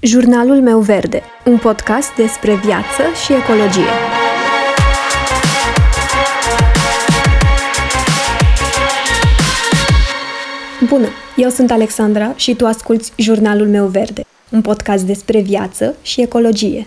Jurnalul meu verde, un podcast despre viață și ecologie. Bună, eu sunt Alexandra și tu asculți Jurnalul meu verde, un podcast despre viață și ecologie.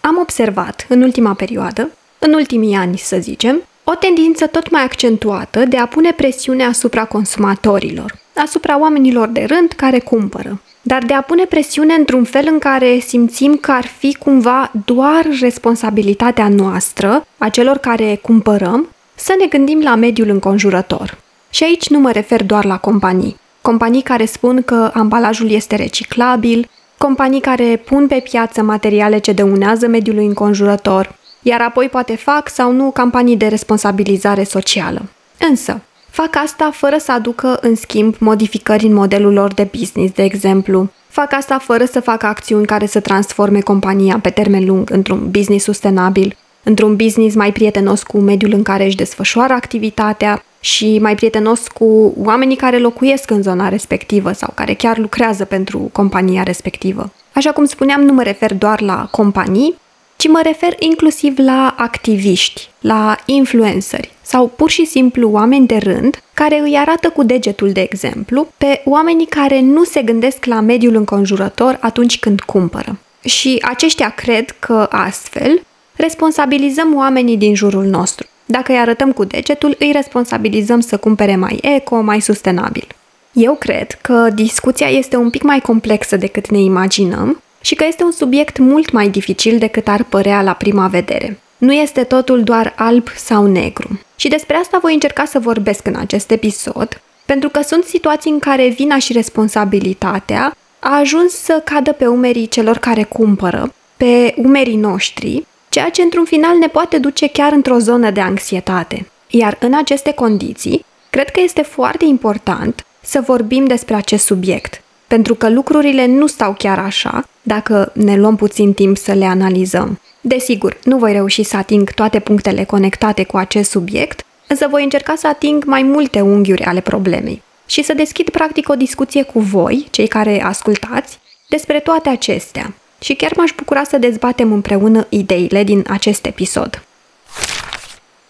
Am observat în ultima perioadă, în ultimii ani să zicem, o tendință tot mai accentuată de a pune presiune asupra consumatorilor, asupra oamenilor de rând care cumpără, dar de a pune presiune într-un fel în care simțim că ar fi cumva doar responsabilitatea noastră, a celor care cumpărăm, să ne gândim la mediul înconjurător. Și aici nu mă refer doar la companii. Companii care spun că ambalajul este reciclabil, companii care pun pe piață materiale ce dăunează mediului înconjurător, iar apoi poate fac sau nu campanii de responsabilizare socială. Însă, fac asta fără să aducă în schimb modificări în modelul lor de business, de exemplu. Fac asta fără să facă acțiuni care să transforme compania pe termen lung într-un business sustenabil, într-un business mai prietenos cu mediul în care își desfășoară activitatea și mai prietenos cu oamenii care locuiesc în zona respectivă sau care chiar lucrează pentru compania respectivă. Așa cum spuneam, nu mă refer doar la companii, ci mă refer inclusiv la activiști, la influenceri sau pur și simplu oameni de rând care îi arată cu degetul, de exemplu, pe oamenii care nu se gândesc la mediul înconjurător atunci când cumpără. Și aceștia cred că astfel responsabilizăm oamenii din jurul nostru. Dacă îi arătăm cu degetul, îi responsabilizăm să cumpere mai eco, mai sustenabil. Eu cred că discuția este un pic mai complexă decât ne imaginăm și că este un subiect mult mai dificil decât ar părea la prima vedere. Nu este totul doar alb sau negru. Și despre asta voi încerca să vorbesc în acest episod, pentru că sunt situații în care vina și responsabilitatea a ajuns să cadă pe umerii celor care cumpără, pe umerii noștri, ceea ce într-un final ne poate duce chiar într-o zonă de anxietate. Iar în aceste condiții, cred că este foarte important să vorbim despre acest subiect, pentru că lucrurile nu stau chiar așa dacă ne luăm puțin timp să le analizăm. Desigur, nu voi reuși să ating toate punctele conectate cu acest subiect, însă voi încerca să ating mai multe unghiuri ale problemei și să deschid practic o discuție cu voi, cei care ascultați, despre toate acestea. Și chiar m-aș bucura să dezbatem împreună ideile din acest episod.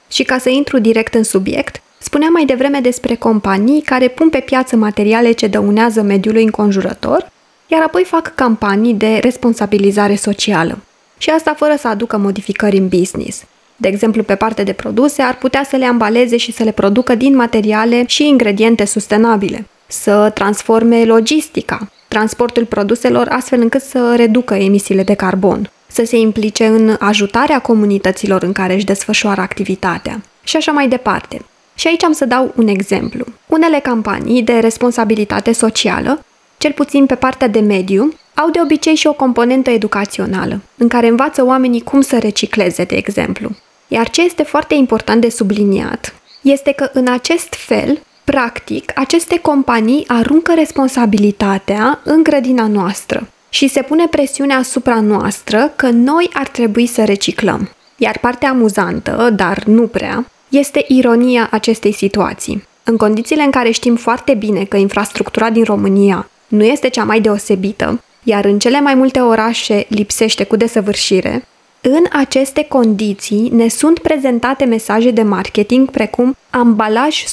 Și ca să intru direct în subiect, spuneam mai devreme despre companii care pun pe piață materiale ce dăunează mediului înconjurător, iar apoi fac campanii de responsabilizare socială și asta fără să aducă modificări în business. De exemplu, pe parte de produse, ar putea să le ambaleze și să le producă din materiale și ingrediente sustenabile, să transforme logistica, transportul produselor astfel încât să reducă emisiile de carbon, să se implice în ajutarea comunităților în care își desfășoară activitatea și așa mai departe. Și aici am să dau un exemplu. Unele campanii de responsabilitate socială, cel puțin pe partea de mediu, au de obicei și o componentă educațională, în care învață oamenii cum să recicleze, de exemplu. Iar ce este foarte important de subliniat este că în acest fel, practic, aceste companii aruncă responsabilitatea în grădina noastră și se pune presiunea asupra noastră că noi ar trebui să reciclăm. Iar partea amuzantă, dar nu prea, este ironia acestei situații. În condițiile în care știm foarte bine că infrastructura din România nu este cea mai deosebită, iar în cele mai multe orașe lipsește cu desăvârșire, în aceste condiții ne sunt prezentate mesaje de marketing precum ambalaj 100%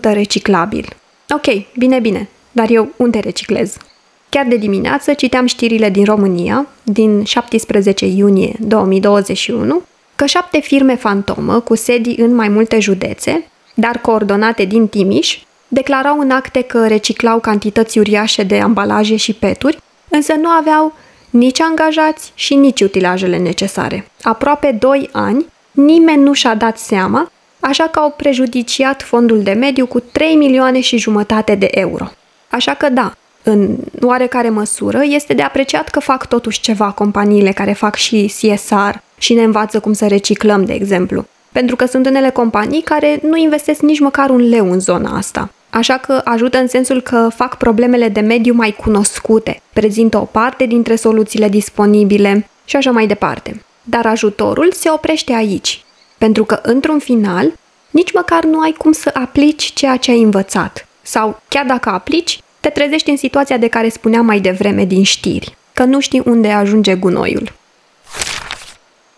reciclabil. Ok, bine, bine, dar eu unde reciclez? Chiar de dimineață citeam știrile din România, din 17 iunie 2021, că șapte firme fantomă cu sedii în mai multe județe, dar coordonate din Timiș, declarau în acte că reciclau cantități uriașe de ambalaje și peturi însă nu aveau nici angajați și nici utilajele necesare. Aproape 2 ani, nimeni nu și-a dat seama, așa că au prejudiciat fondul de mediu cu 3 milioane și jumătate de euro. Așa că da, în oarecare măsură, este de apreciat că fac totuși ceva companiile care fac și CSR și ne învață cum să reciclăm, de exemplu. Pentru că sunt unele companii care nu investesc nici măcar un leu în zona asta. Așa că ajută în sensul că fac problemele de mediu mai cunoscute, prezintă o parte dintre soluțiile disponibile și așa mai departe. Dar ajutorul se oprește aici, pentru că, într-un final, nici măcar nu ai cum să aplici ceea ce ai învățat. Sau, chiar dacă aplici, te trezești în situația de care spuneam mai devreme din știri, că nu știi unde ajunge gunoiul.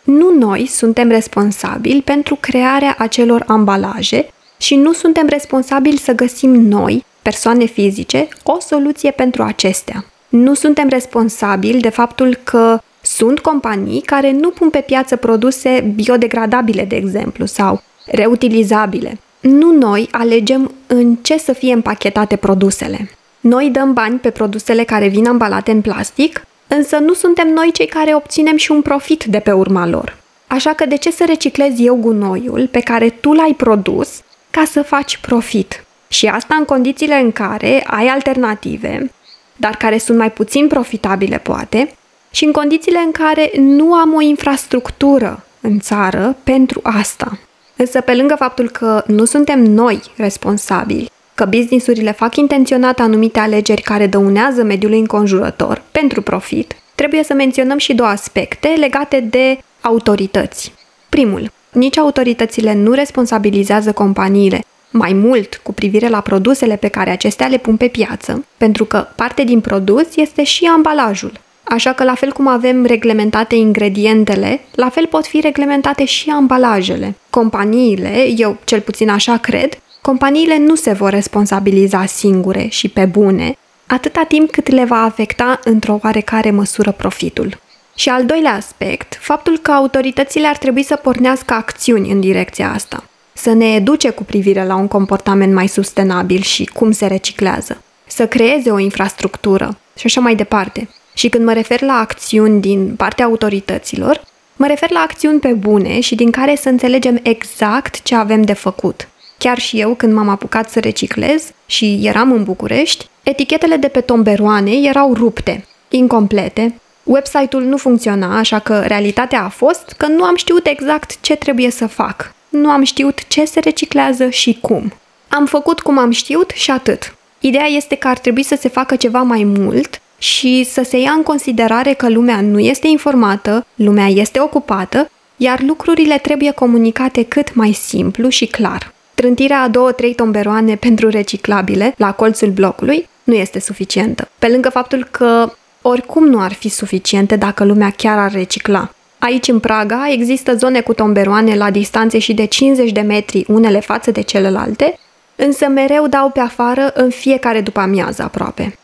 Nu noi suntem responsabili pentru crearea acelor ambalaje și nu suntem responsabili să găsim noi, persoane fizice, o soluție pentru acestea. Nu suntem responsabili de faptul că sunt companii care nu pun pe piață produse biodegradabile, de exemplu, sau reutilizabile. Nu noi alegem în ce să fie împachetate produsele. Noi dăm bani pe produsele care vin ambalate în plastic, însă nu suntem noi cei care obținem și un profit de pe urma lor. Așa că de ce să reciclez eu gunoiul pe care tu l-ai produs ca să faci profit? Și asta în condițiile în care ai alternative, dar care sunt mai puțin profitabile poate, și în condițiile în care nu am o infrastructură în țară pentru asta. Însă, pe lângă faptul că nu suntem noi responsabili, că businessurile fac intenționat anumite alegeri care dăunează mediului înconjurător pentru profit, trebuie să menționăm și două aspecte legate de autorități. Primul, nici autoritățile nu responsabilizează companiile mai mult cu privire la produsele pe care acestea le pun pe piață, pentru că parte din produs este și ambalajul. Așa că, la fel cum avem reglementate ingredientele, la fel pot fi reglementate și ambalajele. Companiile, eu cel puțin așa cred, companiile nu se vor responsabiliza singure și pe bune, atâta timp cât le va afecta într-o oarecare măsură profitul. Și al doilea aspect, faptul că autoritățile ar trebui să pornească acțiuni în direcția asta, să ne educe cu privire la un comportament mai sustenabil și cum se reciclează, să creeze o infrastructură și așa mai departe. Și când mă refer la acțiuni din partea autorităților, mă refer la acțiuni pe bune și din care să înțelegem exact ce avem de făcut. Chiar și eu, când m-am apucat să reciclez și eram în București, etichetele de pe tomberoane erau rupte, incomplete, website-ul nu funcționa, așa că realitatea a fost că nu am știut exact ce trebuie să fac. Nu am știut ce se reciclează și cum. Am făcut cum am știut și atât. Ideea este că ar trebui să se facă ceva mai mult și să se ia în considerare că lumea nu este informată, lumea este ocupată, iar lucrurile trebuie comunicate cât mai simplu și clar. Trântirea a două-trei tomberoane pentru reciclabile la colțul blocului nu este suficientă. Pe lângă faptul că oricum nu ar fi suficiente dacă lumea chiar ar recicla. Aici, în Praga, există zone cu tomberoane la distanțe și de 50 de metri unele față de celelalte, însă mereu dau pe afară în fiecare după amiază aproape.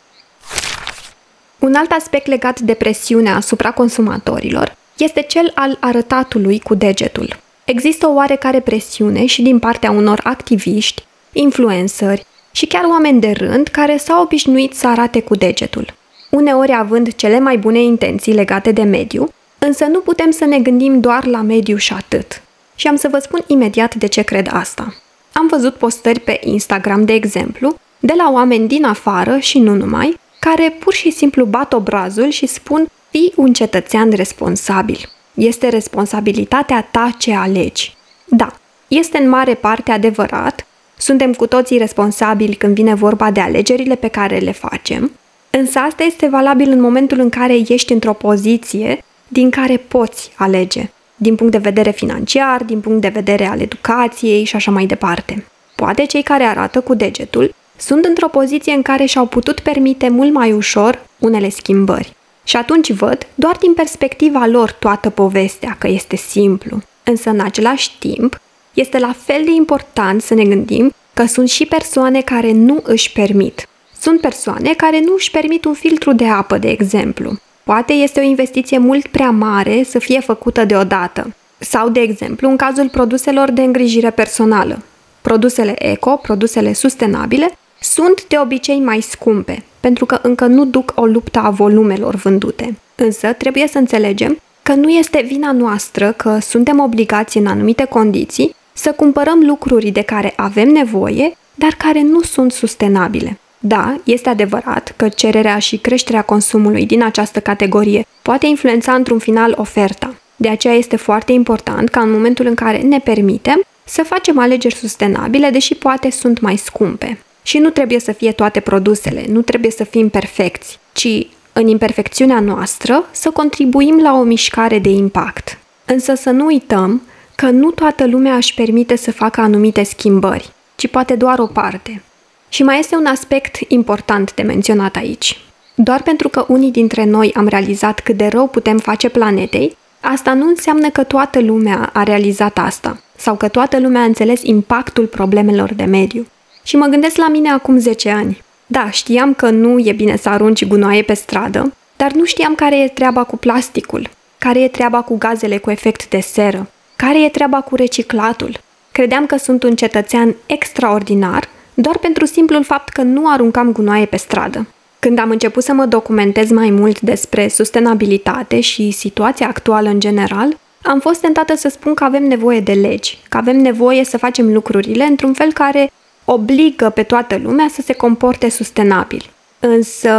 Un alt aspect legat de presiunea asupra consumatorilor este cel al arătatului cu degetul. Există o oarecare presiune și din partea unor activiști, influenceri și chiar oameni de rând care s-au obișnuit să arate cu degetul. Uneori având cele mai bune intenții legate de mediu, însă nu putem să ne gândim doar la mediu și atât. Și am să vă spun imediat de ce cred asta. Am văzut postări pe Instagram, de exemplu, de la oameni din afară și nu numai, care pur și simplu bat obrazul și spun fii un cetățean responsabil. Este responsabilitatea ta ce alegi. Da, este în mare parte adevărat, suntem cu toții responsabili când vine vorba de alegerile pe care le facem, însă asta este valabil în momentul în care ești într-o poziție din care poți alege, din punct de vedere financiar, din punct de vedere al educației și așa mai departe. Poate cei care arată cu degetul sunt într-o poziție în care și-au putut permite mult mai ușor unele schimbări. Și atunci văd, doar din perspectiva lor, toată povestea, că este simplu. Însă, în același timp, este la fel de important să ne gândim că sunt și persoane care nu își permit. Sunt persoane care nu își permit un filtru de apă, de exemplu. Poate este o investiție mult prea mare să fie făcută deodată. Sau, de exemplu, în cazul produselor de îngrijire personală. Produsele eco, produsele sustenabile, sunt de obicei mai scumpe, pentru că încă nu duc o luptă a volumelor vândute. Însă trebuie să înțelegem că nu este vina noastră că suntem obligați în anumite condiții să cumpărăm lucruri de care avem nevoie, dar care nu sunt sustenabile. Da, este adevărat că cererea și creșterea consumului din această categorie poate influența într-un final oferta. De aceea este foarte important ca în momentul în care ne permitem să facem alegeri sustenabile, deși poate sunt mai scumpe. Și nu trebuie să fie toate produsele, nu trebuie să fim perfecți, ci în imperfecțiunea noastră să contribuim la o mișcare de impact. Însă să nu uităm că nu toată lumea își permite să facă anumite schimbări, ci poate doar o parte. Și mai este un aspect important de menționat aici. Doar pentru că unii dintre noi am realizat cât de rău putem face planetei, asta nu înseamnă că toată lumea a realizat asta sau că toată lumea a înțeles impactul problemelor de mediu. Și mă gândesc la mine acum 10 ani. Da, știam că nu e bine să arunci gunoaie pe stradă, dar nu știam care e treaba cu plasticul, care e treaba cu gazele cu efect de seră, care e treaba cu reciclatul. Credeam că sunt un cetățean extraordinar doar pentru simplul fapt că nu aruncam gunoaie pe stradă. Când am început să mă documentez mai mult despre sustenabilitate și situația actuală în general, am fost tentată să spun că avem nevoie de legi, că avem nevoie să facem lucrurile într-un fel care obligă pe toată lumea să se comporte sustenabil. Însă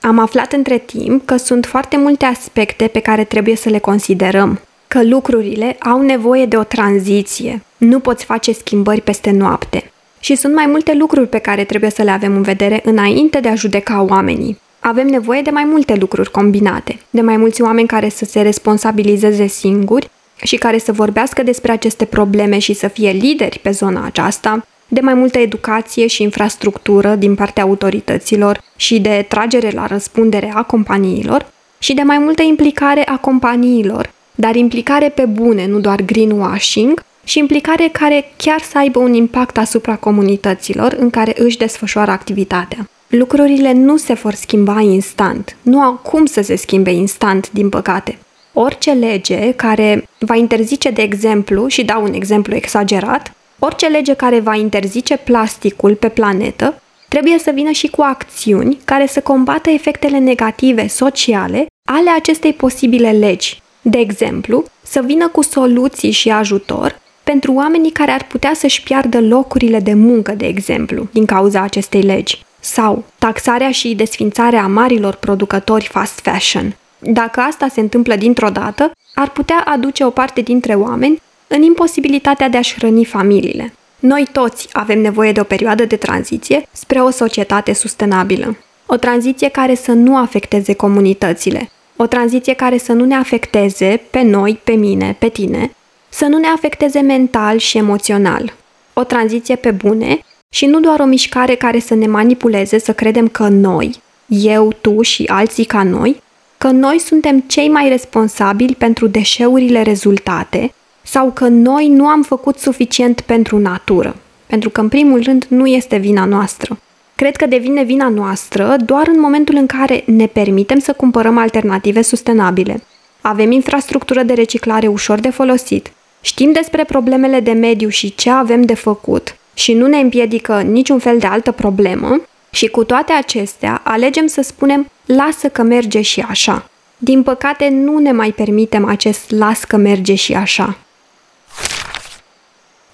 am aflat între timp că sunt foarte multe aspecte pe care trebuie să le considerăm, că lucrurile au nevoie de o tranziție, nu poți face schimbări peste noapte. Și sunt mai multe lucruri pe care trebuie să le avem în vedere înainte de a judeca oamenii. Avem nevoie de mai multe lucruri combinate, de mai mulți oameni care să se responsabilizeze singuri și care să vorbească despre aceste probleme și să fie lideri pe zona aceasta, de mai multă educație și infrastructură din partea autorităților și de tragere la răspundere a companiilor și de mai multă implicare a companiilor, dar implicare pe bune, nu doar greenwashing, și implicare care chiar să aibă un impact asupra comunităților în care își desfășoară activitatea. Lucrurile nu se vor schimba instant, nu au cum să se schimbe instant, din păcate. Orice lege care va interzice, de exemplu, și dau un exemplu exagerat, orice lege care va interzice plasticul pe planetă trebuie să vină și cu acțiuni care să combată efectele negative sociale ale acestei posibile legi. De exemplu, să vină cu soluții și ajutor pentru oamenii care ar putea să-și piardă locurile de muncă, de exemplu, din cauza acestei legi, sau taxarea și desfințarea marilor producători fast fashion. Dacă asta se întâmplă dintr-o dată, ar putea aduce o parte dintre oameni în imposibilitatea de a-și hrăni familiile. Noi toți avem nevoie de o perioadă de tranziție spre o societate sustenabilă. O tranziție care să nu afecteze comunitățile. O tranziție care să nu ne afecteze pe noi, pe mine, pe tine, să nu ne afecteze mental și emoțional. O tranziție pe bune și nu doar o mișcare care să ne manipuleze să credem că noi, eu, tu și alții ca noi, că noi suntem cei mai responsabili pentru deșeurile rezultate sau că noi nu am făcut suficient pentru natură. Pentru că, în primul rând, nu este vina noastră. Cred că devine vina noastră doar în momentul în care ne permitem să cumpărăm alternative sustenabile. Avem infrastructură de reciclare ușor de folosit, Știm despre problemele de mediu și ce avem de făcut și nu ne împiedică niciun fel de altă problemă și cu toate acestea alegem să spunem lasă că merge și așa. Din păcate nu ne mai permitem acest las că merge și așa.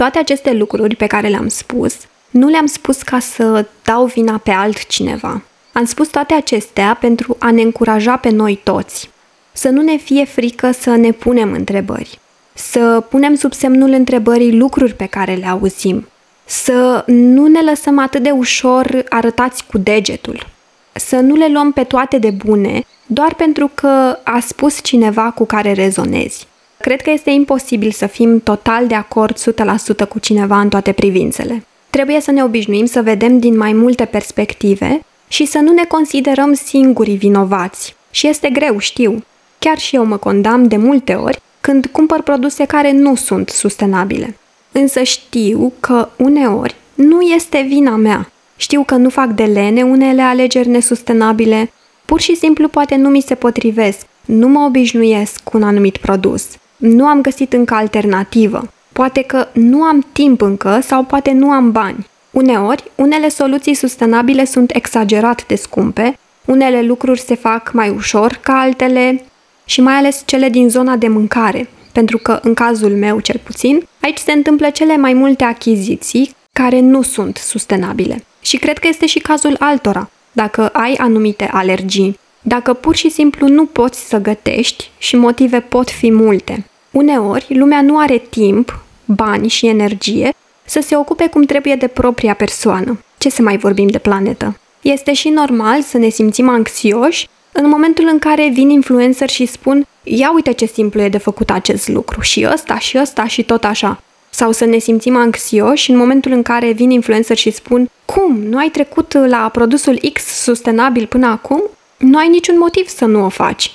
Toate aceste lucruri pe care le-am spus, nu le-am spus ca să dau vina pe altcineva. Am spus toate acestea pentru a ne încuraja pe noi toți. Să nu ne fie frică să ne punem întrebări să punem sub semnul întrebării lucruri pe care le auzim, să nu ne lăsăm atât de ușor arătați cu degetul, să nu le luăm pe toate de bune doar pentru că a spus cineva cu care rezonezi. Cred că este imposibil să fim total de acord 100% cu cineva în toate privințele. Trebuie să ne obișnuim să vedem din mai multe perspective și să nu ne considerăm singurii vinovați. Și este greu, știu. Chiar și eu mă condamn de multe ori când cumpăr produse care nu sunt sustenabile. Însă știu că uneori nu este vina mea. Știu că nu fac de lene unele alegeri nesustenabile, pur și simplu poate nu mi se potrivesc, nu mă obișnuiesc cu un anumit produs, nu am găsit încă alternativă, poate că nu am timp încă sau poate nu am bani. Uneori, unele soluții sustenabile sunt exagerat de scumpe, unele lucruri se fac mai ușor ca altele, și mai ales cele din zona de mâncare, pentru că, în cazul meu cel puțin, aici se întâmplă cele mai multe achiziții care nu sunt sustenabile. Și cred că este și cazul altora, dacă ai anumite alergii, dacă pur și simplu nu poți să gătești și motive pot fi multe. Uneori, lumea nu are timp, bani și energie să se ocupe cum trebuie de propria persoană. Ce să mai vorbim de planetă? Este și normal să ne simțim anxioși în momentul în care vin influencer și spun ia uite ce simplu e de făcut acest lucru și ăsta și ăsta și tot așa. sau să ne simțim anxioși în momentul în care vin influencer și spun cum, nu ai trecut la produsul X sustenabil până acum? Nu ai niciun motiv să nu o faci.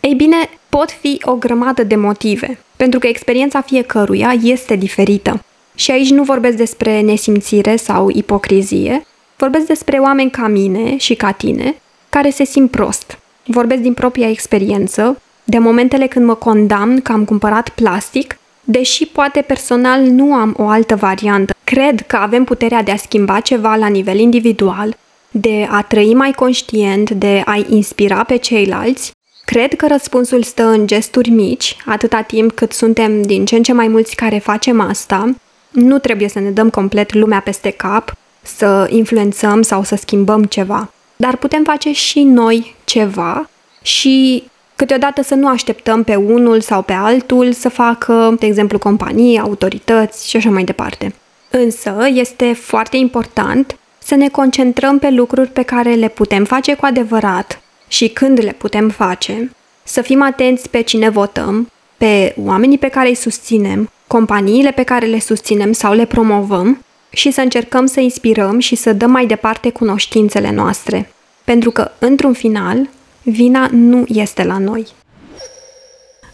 Ei bine, pot fi o grămadă de motive, pentru că experiența fiecăruia este diferită. Și aici nu vorbesc despre nesimțire sau ipocrizie, vorbesc despre oameni ca mine și ca tine, care se simt prost. Vorbesc din propria experiență, de momentele când mă condamn că am cumpărat plastic, deși poate personal nu am o altă variantă. Cred că avem puterea de a schimba ceva la nivel individual, de a trăi mai conștient, de a-i inspira pe ceilalți. Cred că răspunsul stă în gesturi mici, atâta timp cât suntem din ce în ce mai mulți care facem asta. Nu trebuie să ne dăm complet lumea peste cap, să influențăm sau să schimbăm ceva. Dar putem face și noi ceva și câteodată să nu așteptăm pe unul sau pe altul să facă, de exemplu, companii, autorități și așa mai departe. Însă este foarte important să ne concentrăm pe lucruri pe care le putem face cu adevărat și când le putem face, să fim atenți pe cine votăm, pe oamenii pe care îi susținem, companiile pe care le susținem sau le promovăm și să încercăm să inspirăm și să dăm mai departe cunoștințele noastre. Pentru că, într-un final, vina nu este la noi.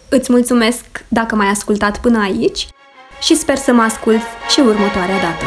Îți mulțumesc dacă m-ai ascultat până aici și sper să mă ascult și următoarea dată.